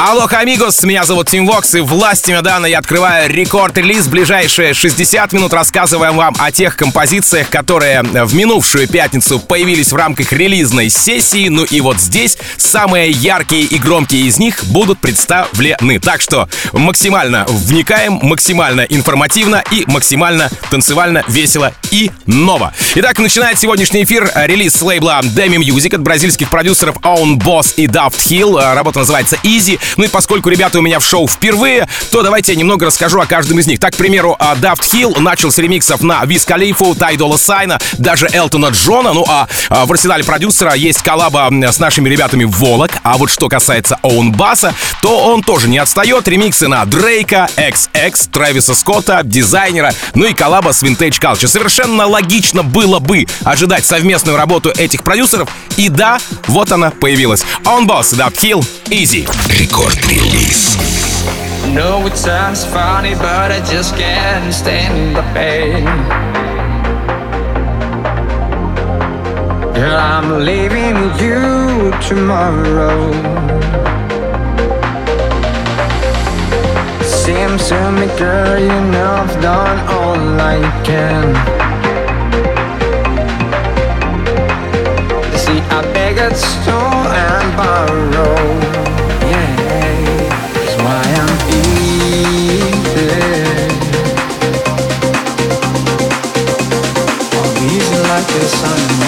Hola, amigos, меня зовут Тим Вокс, и властью мне данной я открываю рекорд-релиз. Ближайшие 60 минут рассказываем вам о тех композициях, которые в минувшую пятницу появились в рамках релизной сессии. Ну и вот здесь самые яркие и громкие из них будут представлены. Так что максимально вникаем, максимально информативно и максимально танцевально, весело и ново. Итак, начинает сегодняшний эфир релиз с лейбла Demi Music от бразильских продюсеров Own Boss и Daft Hill. Работа называется Easy. Ну и поскольку ребята у меня в шоу впервые, то давайте я немного расскажу о каждом из них. Так, к примеру, Daft Hill начал с ремиксов на Виз Калифу, Тай Дола Сайна, даже Элтона Джона. Ну а, а в арсенале продюсера есть коллаба с нашими ребятами Волок. А вот что касается Оун Баса, то он тоже не отстает. Ремиксы на Дрейка, XX, Трэвиса Скотта, дизайнера, ну и коллаба с Vintage Culture. Совершенно логично было бы ожидать совместную работу этих продюсеров. И да, вот она появилась. Он Boss, Daft Hill, Easy. Рекорд-релиз. No, it sounds funny, but I just can't stand the pain. Girl, I'm leaving you tomorrow. Seems to me, girl, you know I've done all I can. See, I beg at store and borrow. Sun очереди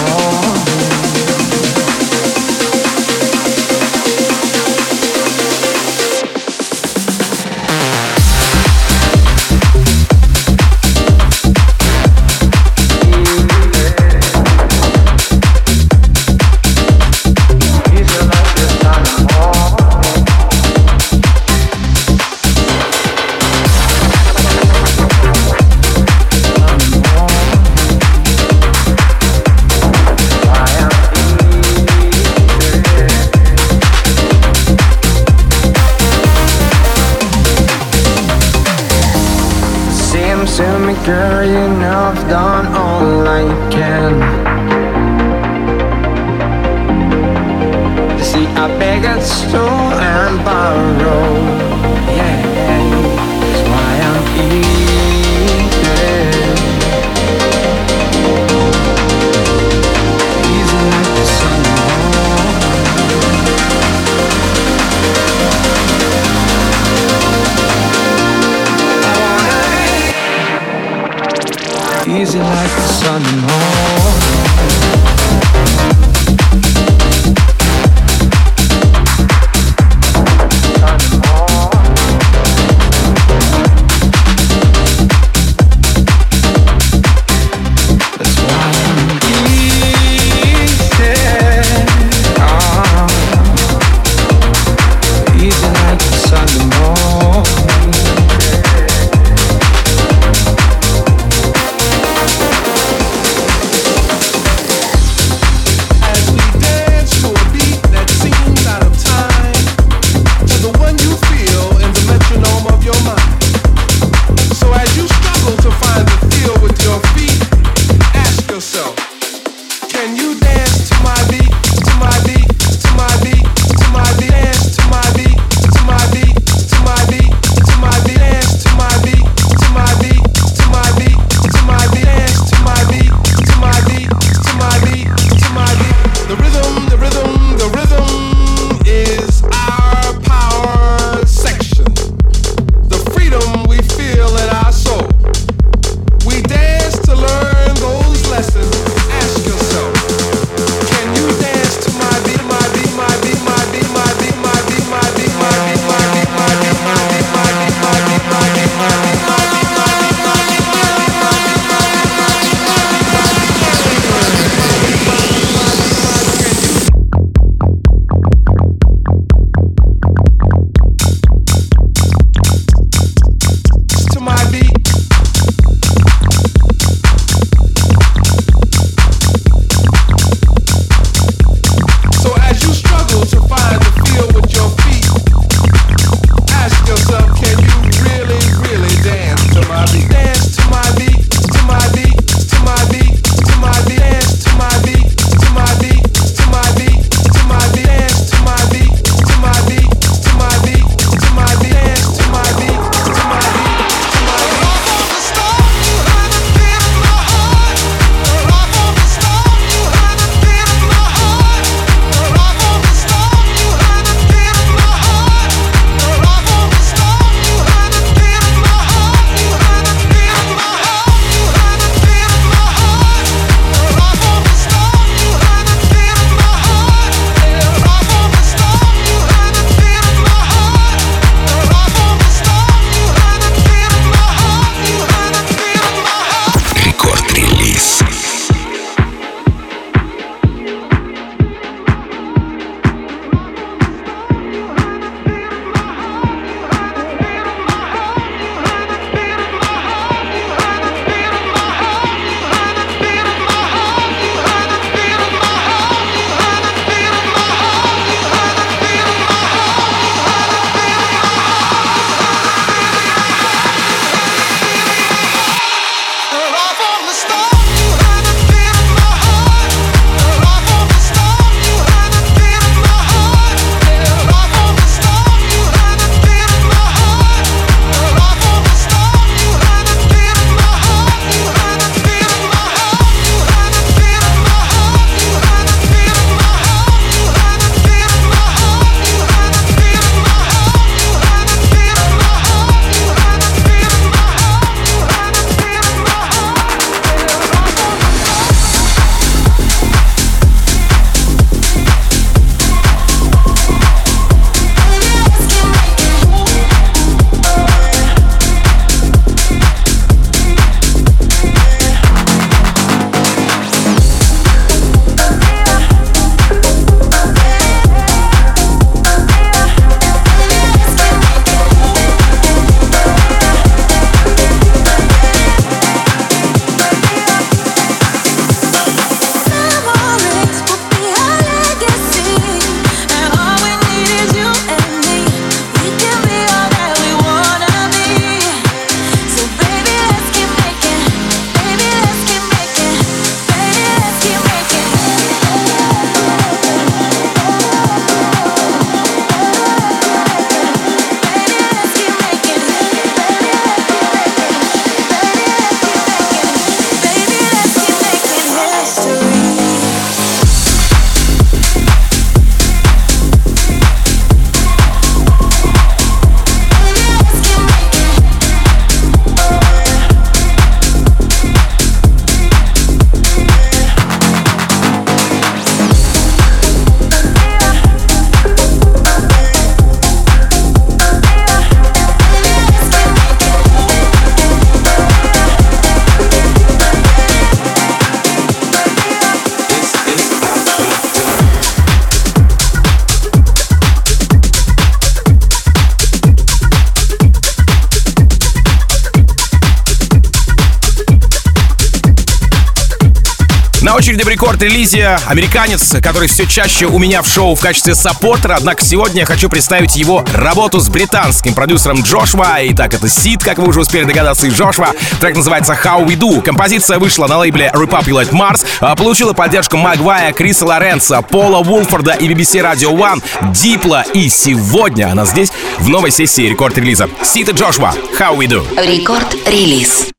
в рекорд-релизе американец, который все чаще у меня в шоу в качестве саппортера, однако сегодня я хочу представить его работу с британским продюсером Joshwa. Итак, это CID, как вы уже успели догадаться, из Джошуа. Трек называется How We Do. Композиция вышла на лейбле Republic Mars, а, получила поддержку Магвая, Криса Лоренца, Пола Вулфорда и BBC Radio One, Дипла. И сегодня она здесь в новой сессии рекорд-релиза. CID и Joshwa, How We Do. Рекорд-релиз.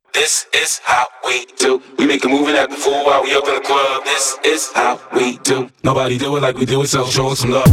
Up in the club. This is how we do. Nobody do it like we do it, so show us some love.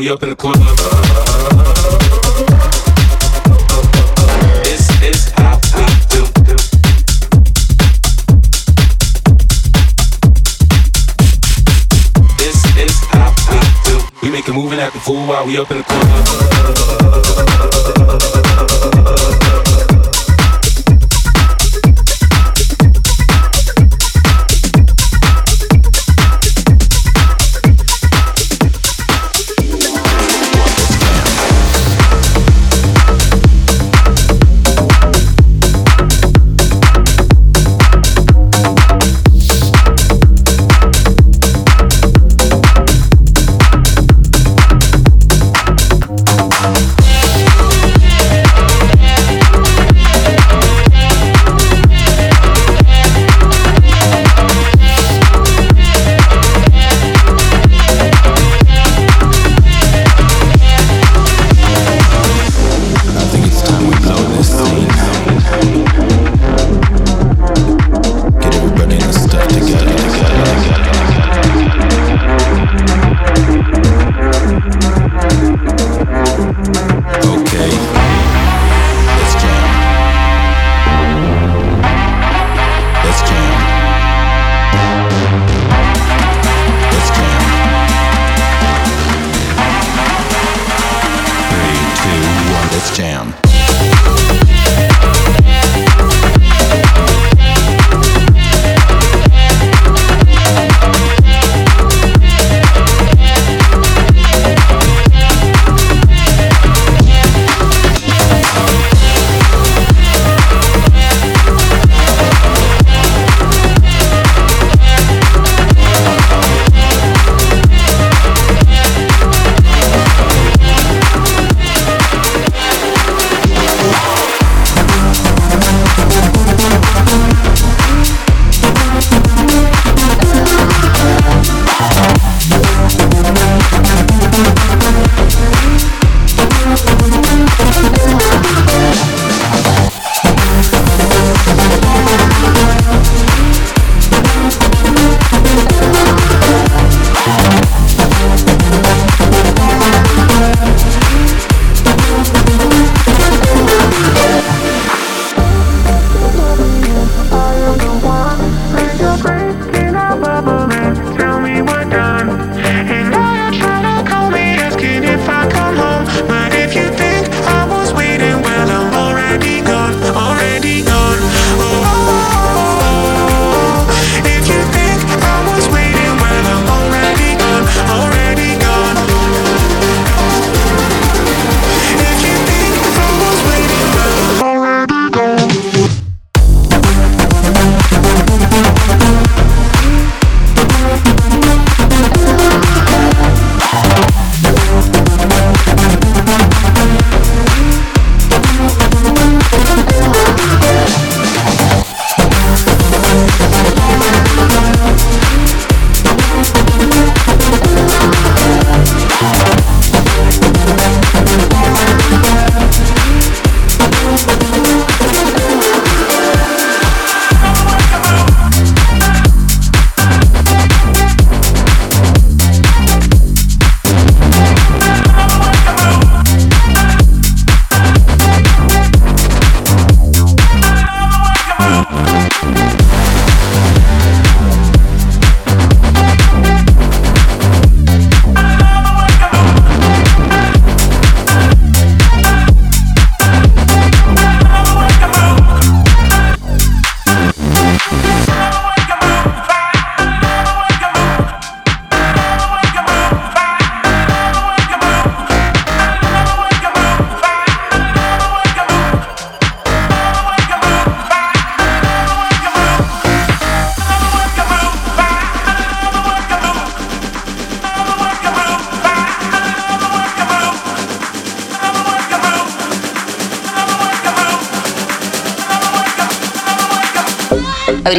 We up in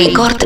Рекорд-релиз.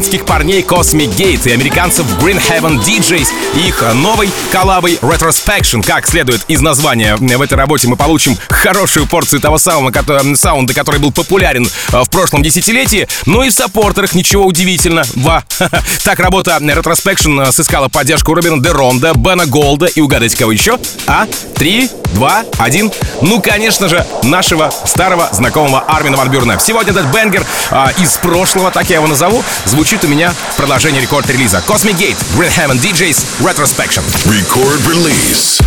Без этих германских парней Cosmic Gate и американцев Green Heaven DJs и их новой коллабой Retrospection. Как следует из названия в этой работе, мы получим хорошую порцию того самого который, саунда, который был популярен в прошлом десятилетии. Ну и в саппортерах ничего удивительного. Так работа Retrospection сыскала поддержку Робина Де Ронда, Бена Голда и угадайте кого еще? А? Три, два, один. Ну, конечно же, нашего старого знакомого Армина Ван Бюрна. Сегодня этот бенгер а, из прошлого, так я его назову, звучит у меня в продолжении рекорд-релиза. Cosmic Gate, Green Hammond DJs, Retrospection. Record release.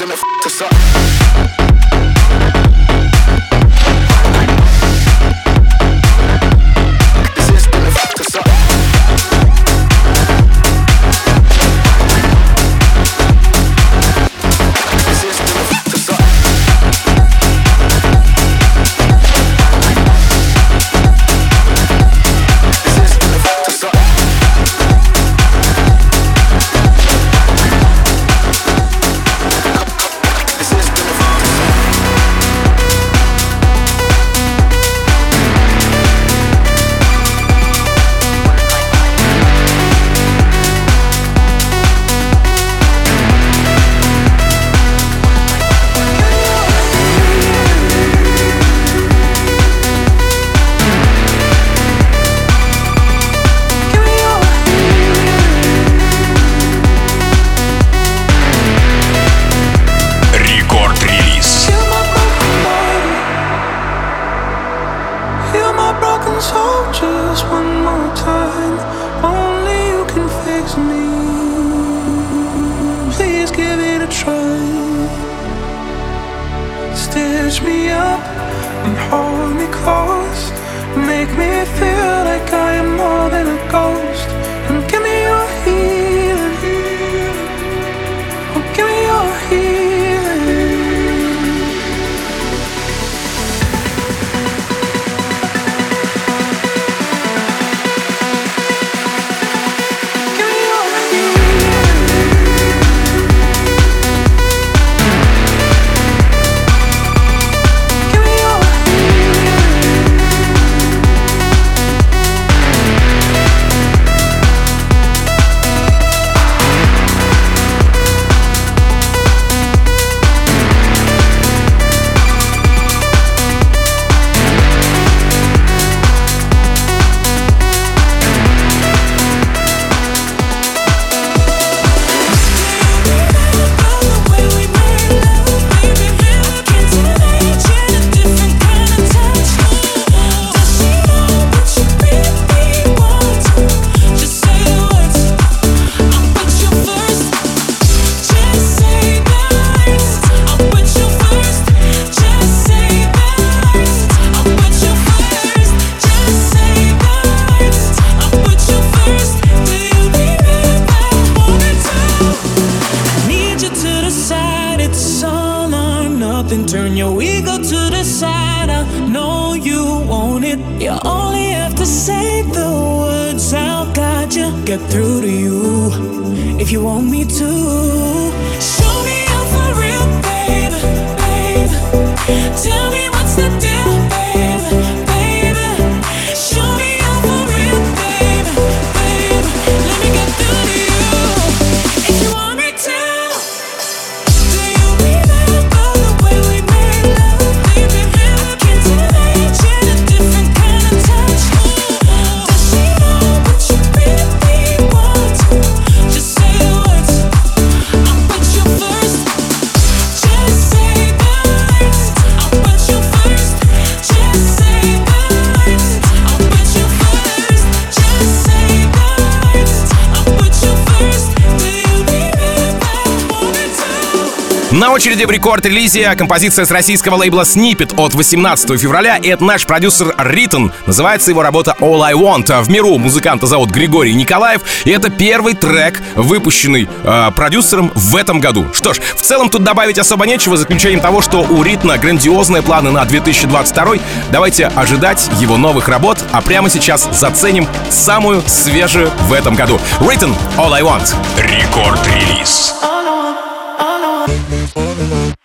victim, it f- to suck. очереди в рекорд-релизе композиция с российского лейбла Snippet от 18 февраля. И это наш продюсер Ритон. Называется его работа All I Want. А в миру музыканта зовут Григорий Николаев. И это первый трек, выпущенный э, продюсером в этом году. Что ж, в целом тут добавить особо нечего, за исключением того, что у Ритна грандиозные планы на 2022. Давайте ожидать его новых работ, а прямо сейчас заценим самую свежую в этом году. Ритон All I Want. Рекорд-релиз. fall love.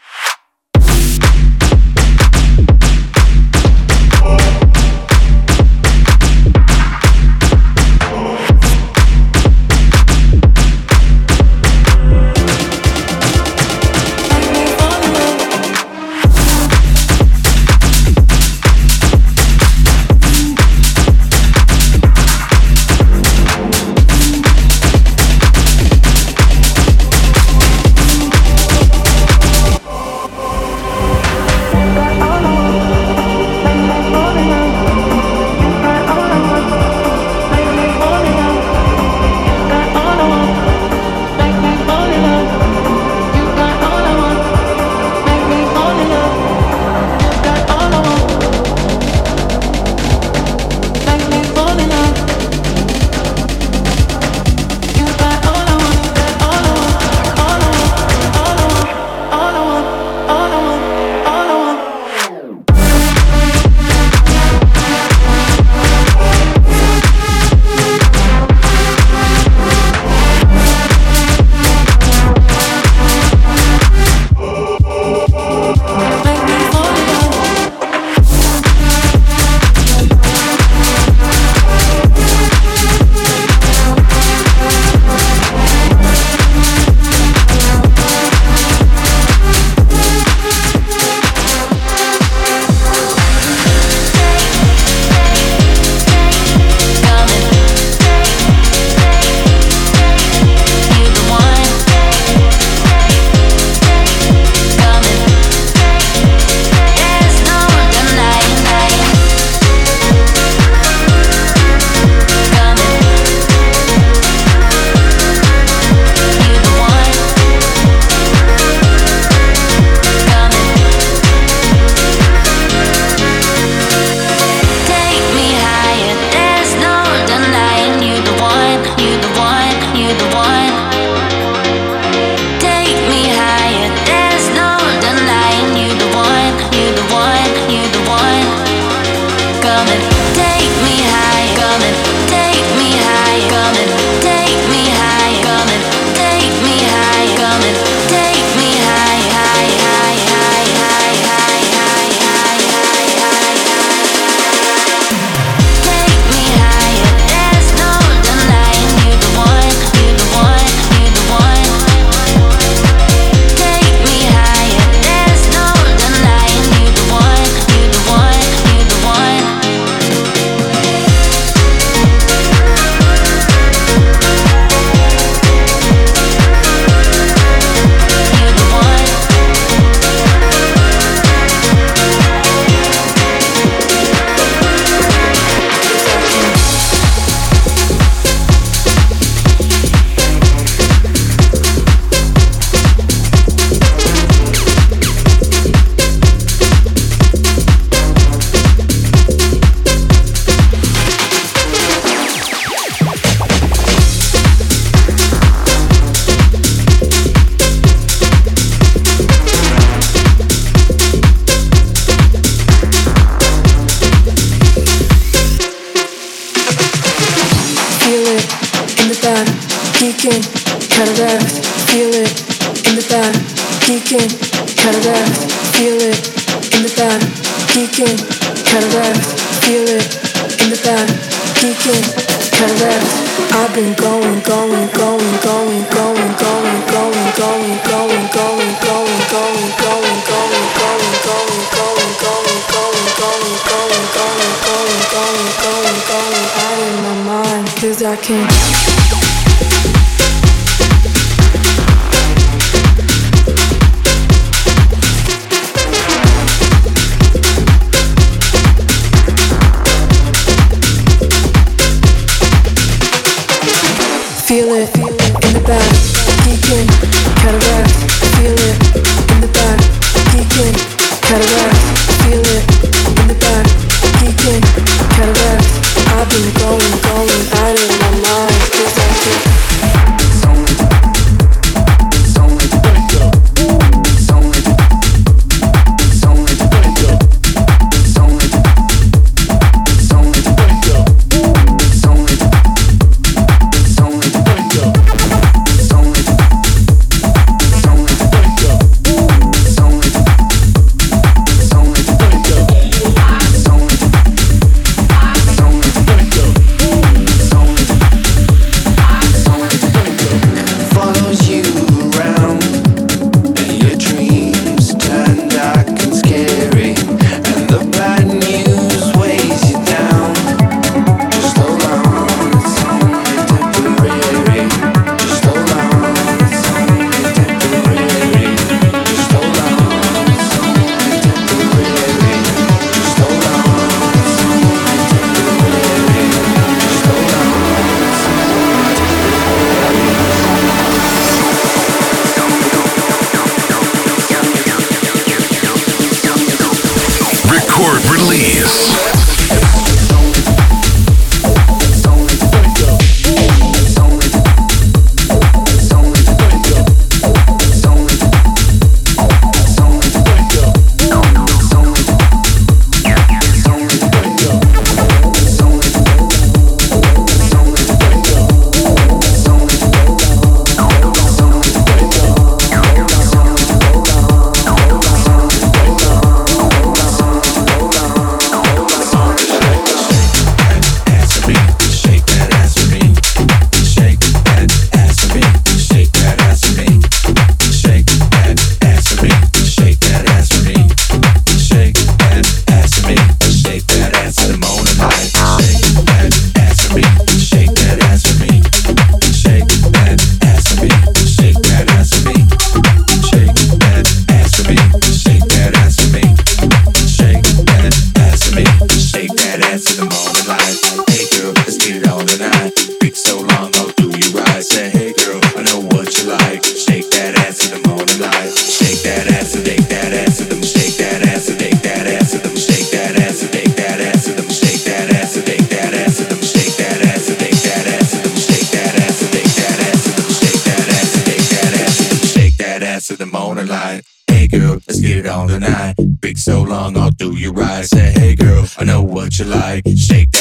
song, I'll do you right. Say, hey girl, I know what you like. Shake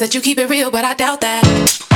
Said you keep it real, but I doubt that.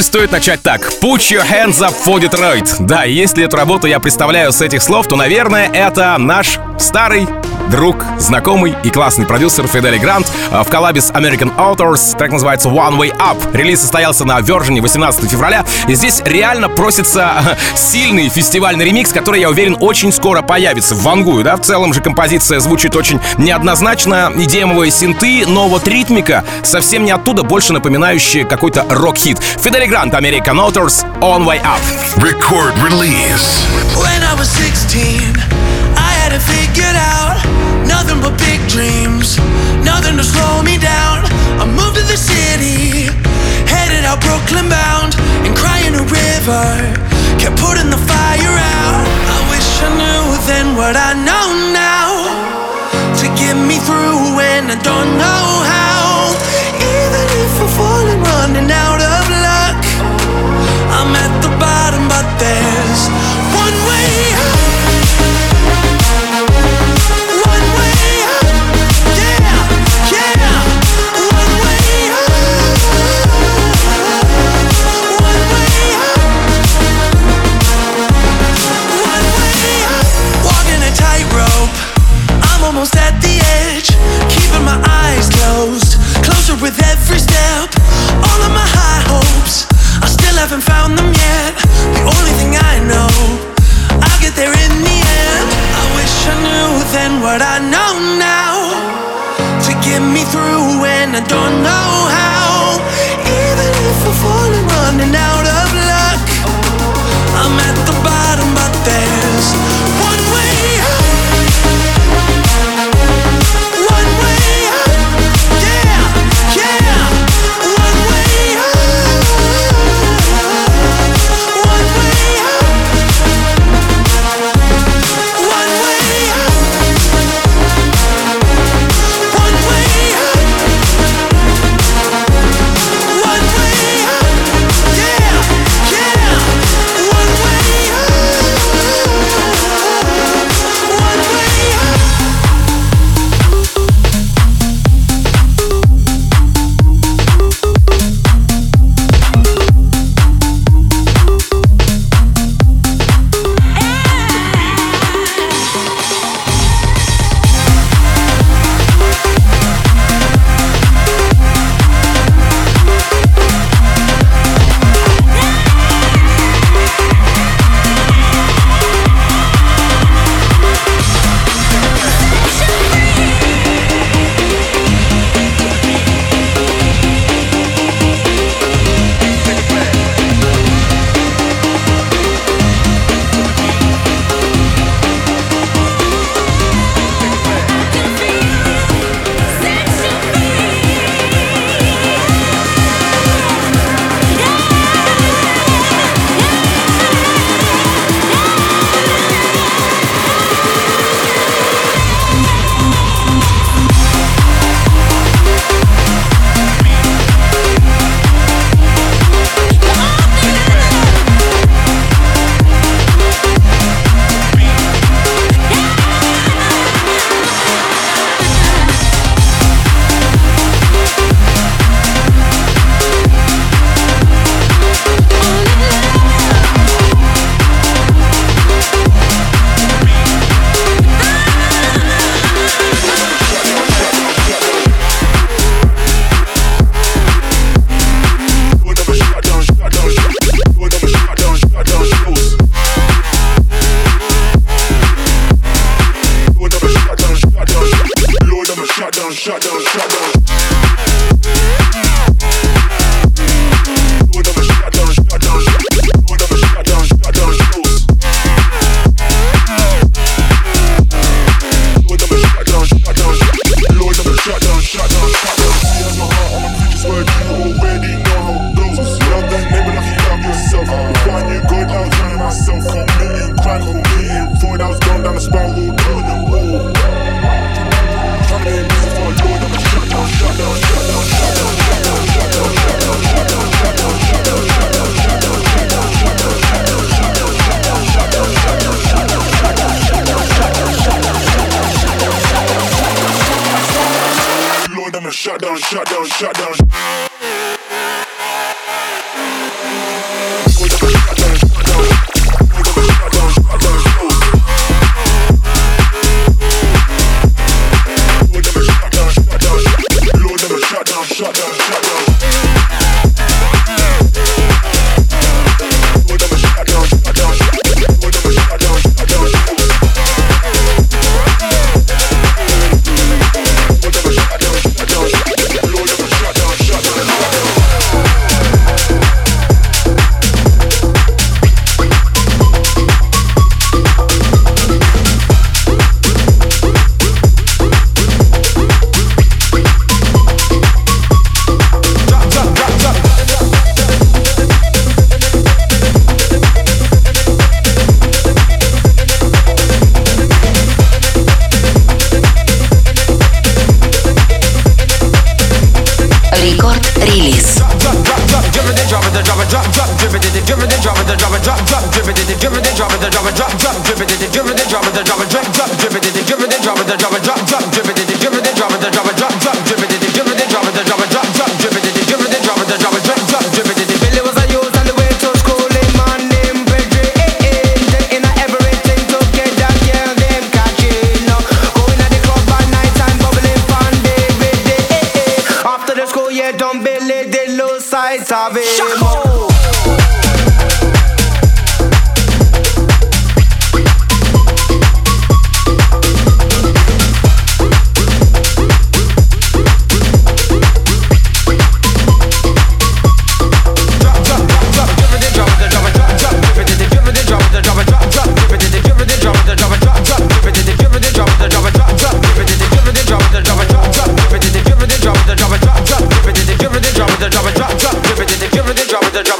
Пожалуй, стоит начать так. Put your hands up for Detroit. Да, если эту работу я представляю с этих слов, то, наверное, это наш старый друг, знакомый и классный продюсер Фидели Грант э, в коллабе с American Authors, трек называется One Way Up. Релиз состоялся на Virgin 18 февраля, и здесь реально просится э, сильный фестивальный ремикс, который, я уверен, очень скоро появится в Вангую, да, в целом же композиция звучит очень неоднозначно, идеемовые синты, но вот ритмика совсем не оттуда, больше напоминающая какой-то рок-хит. Фидели Грант, American Authors, On Way Up. Record-release. When I was 16, I had it figured out. Nothing but big dreams, nothing to slow me down. I moved to the city, headed out Brooklyn bound, and crying a river. Kept putting the fire out. I wish I knew then what I know now. To get me through when I don't know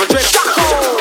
have a dread.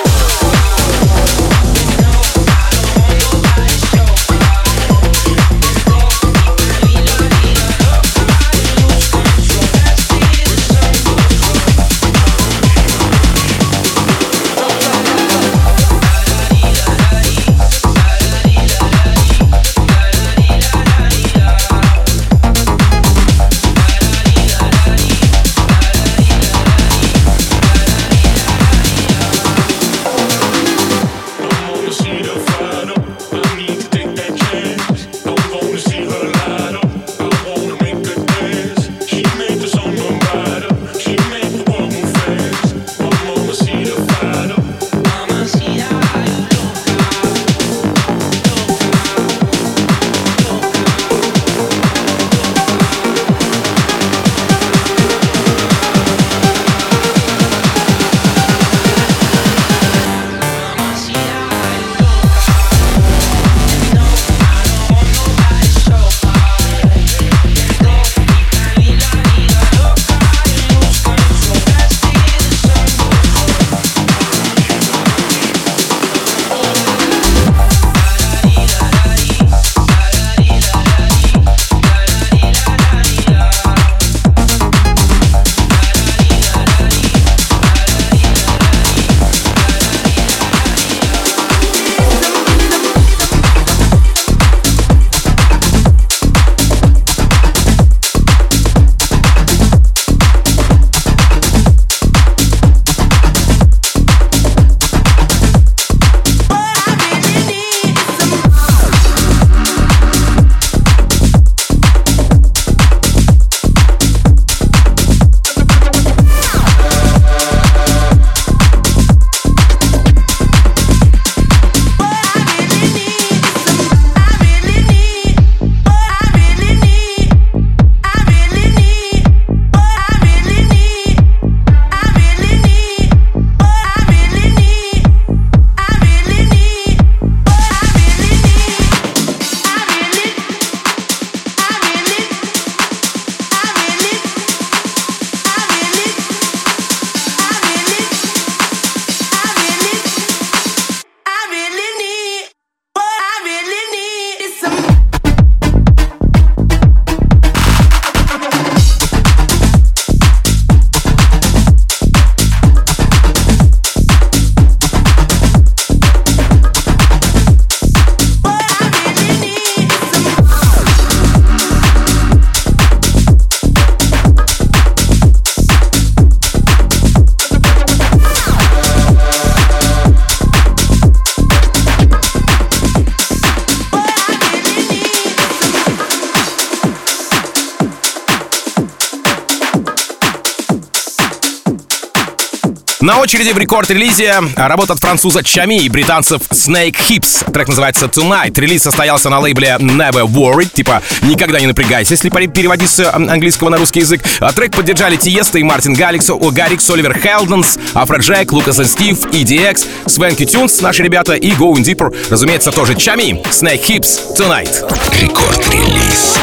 На очереди в рекорд-релизе работа от француза Tchami и британцев Snake Hips. Трек называется Tonight. Релиз состоялся на лейбле Never Worried, типа «Никогда не напрягайся», если переводить с английского на русский язык. А трек поддержали Тиесто и Мартин Галикс, Гаррикс, Оливер Хелденс, Афро Джек, Лукас и Стив, EDX, Swanky Tunes, наши ребята, и Going Deeper, разумеется, тоже Tchami, Snake Hips, Tonight. Рекорд-релиз.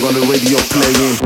song on the radio playing.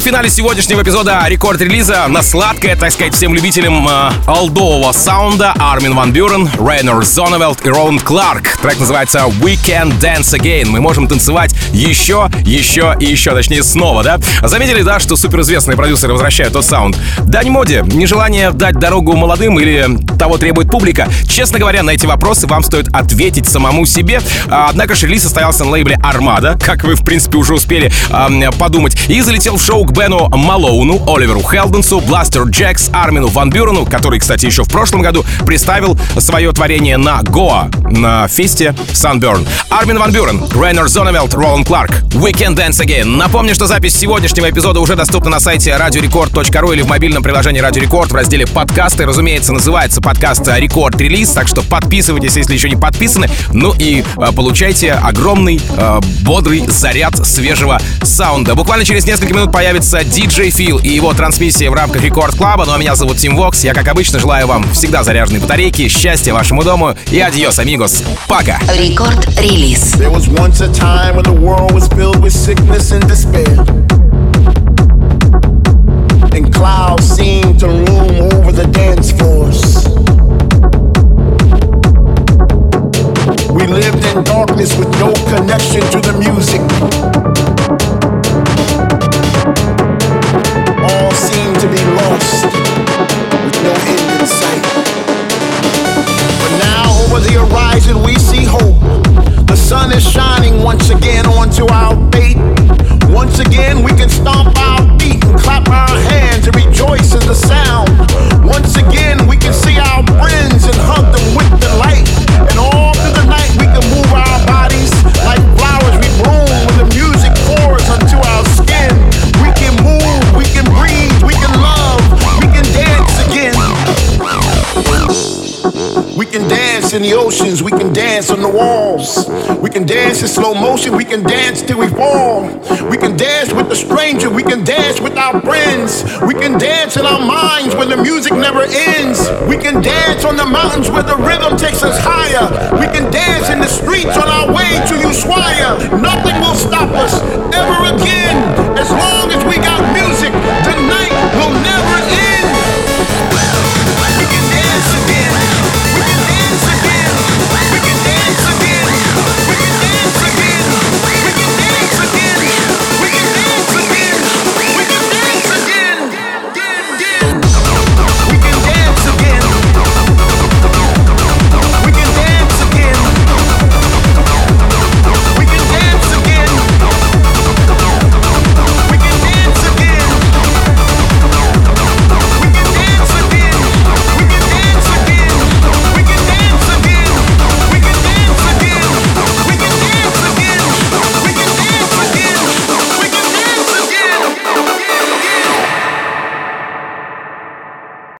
В финале сегодняшнего эпизода рекорд-релиза на сладкое, так сказать, всем любителям э, олдового саунда Армин Ван Бюрен, Рейнер Зоневелд и Роланд Кларк. Трек называется We Can Dance Again. Мы можем танцевать еще, еще и еще, точнее снова, да? Заметили, да, что суперизвестные продюсеры возвращают тот саунд? Дань моде, нежелание дать дорогу молодым или того требует публика? Честно говоря, на эти вопросы вам стоит ответить самому себе. А, однако же релиз состоялся на лейбле Армада, как вы, в принципе, уже успели э, подумать, и залетел в шоу Бену Малоуну, Оливеру Хелденсу, Blasterjaxx, Армину Ван Бюрену, который, кстати, еще в прошлом году представил свое творение на Гоа, на фесте Sunburn. Армин Ван Бюрен, Рейнер Зоневелд, Роланд Кларк. We Can Dance Again. Напомню, что запись сегодняшнего эпизода уже доступна на сайте radiorecord.ru или в мобильном приложении Radio Record в разделе подкасты. Разумеется, называется подкаст Рекорд Релиз, так что подписывайтесь, если еще не подписаны. Ну и э, получайте огромный, э, бодрый заряд свежего саунда. Буквально через несколько минут появится DJ Фил и его трансмиссия в рамках Рекорд Клаба. Ну а меня зовут Тим Вокс. Я, как обычно, желаю вам всегда заряженной батарейки, счастья вашему дому и adiós, amigos. Пока! Рекорд-релиз. There was once a time when the world was filled with sickness and despair. And clouds seemed to loom over the dance floors. We lived in darkness with no connection to the music. Be lost with no end in sight. But now over the horizon we see hope. The sun is shining once again onto our fate. Once again we can stomp our feet and clap our hands and rejoice in the sound. Once again dance in the oceans, we can dance on the walls. We can dance in slow motion, we can dance till we fall. We can dance with the stranger, we can dance with our friends. We can dance in our minds when the music never ends. We can dance on the mountains where the rhythm takes us higher. We can dance in the streets on our way to Ushuaia. Nothing will stop us ever again.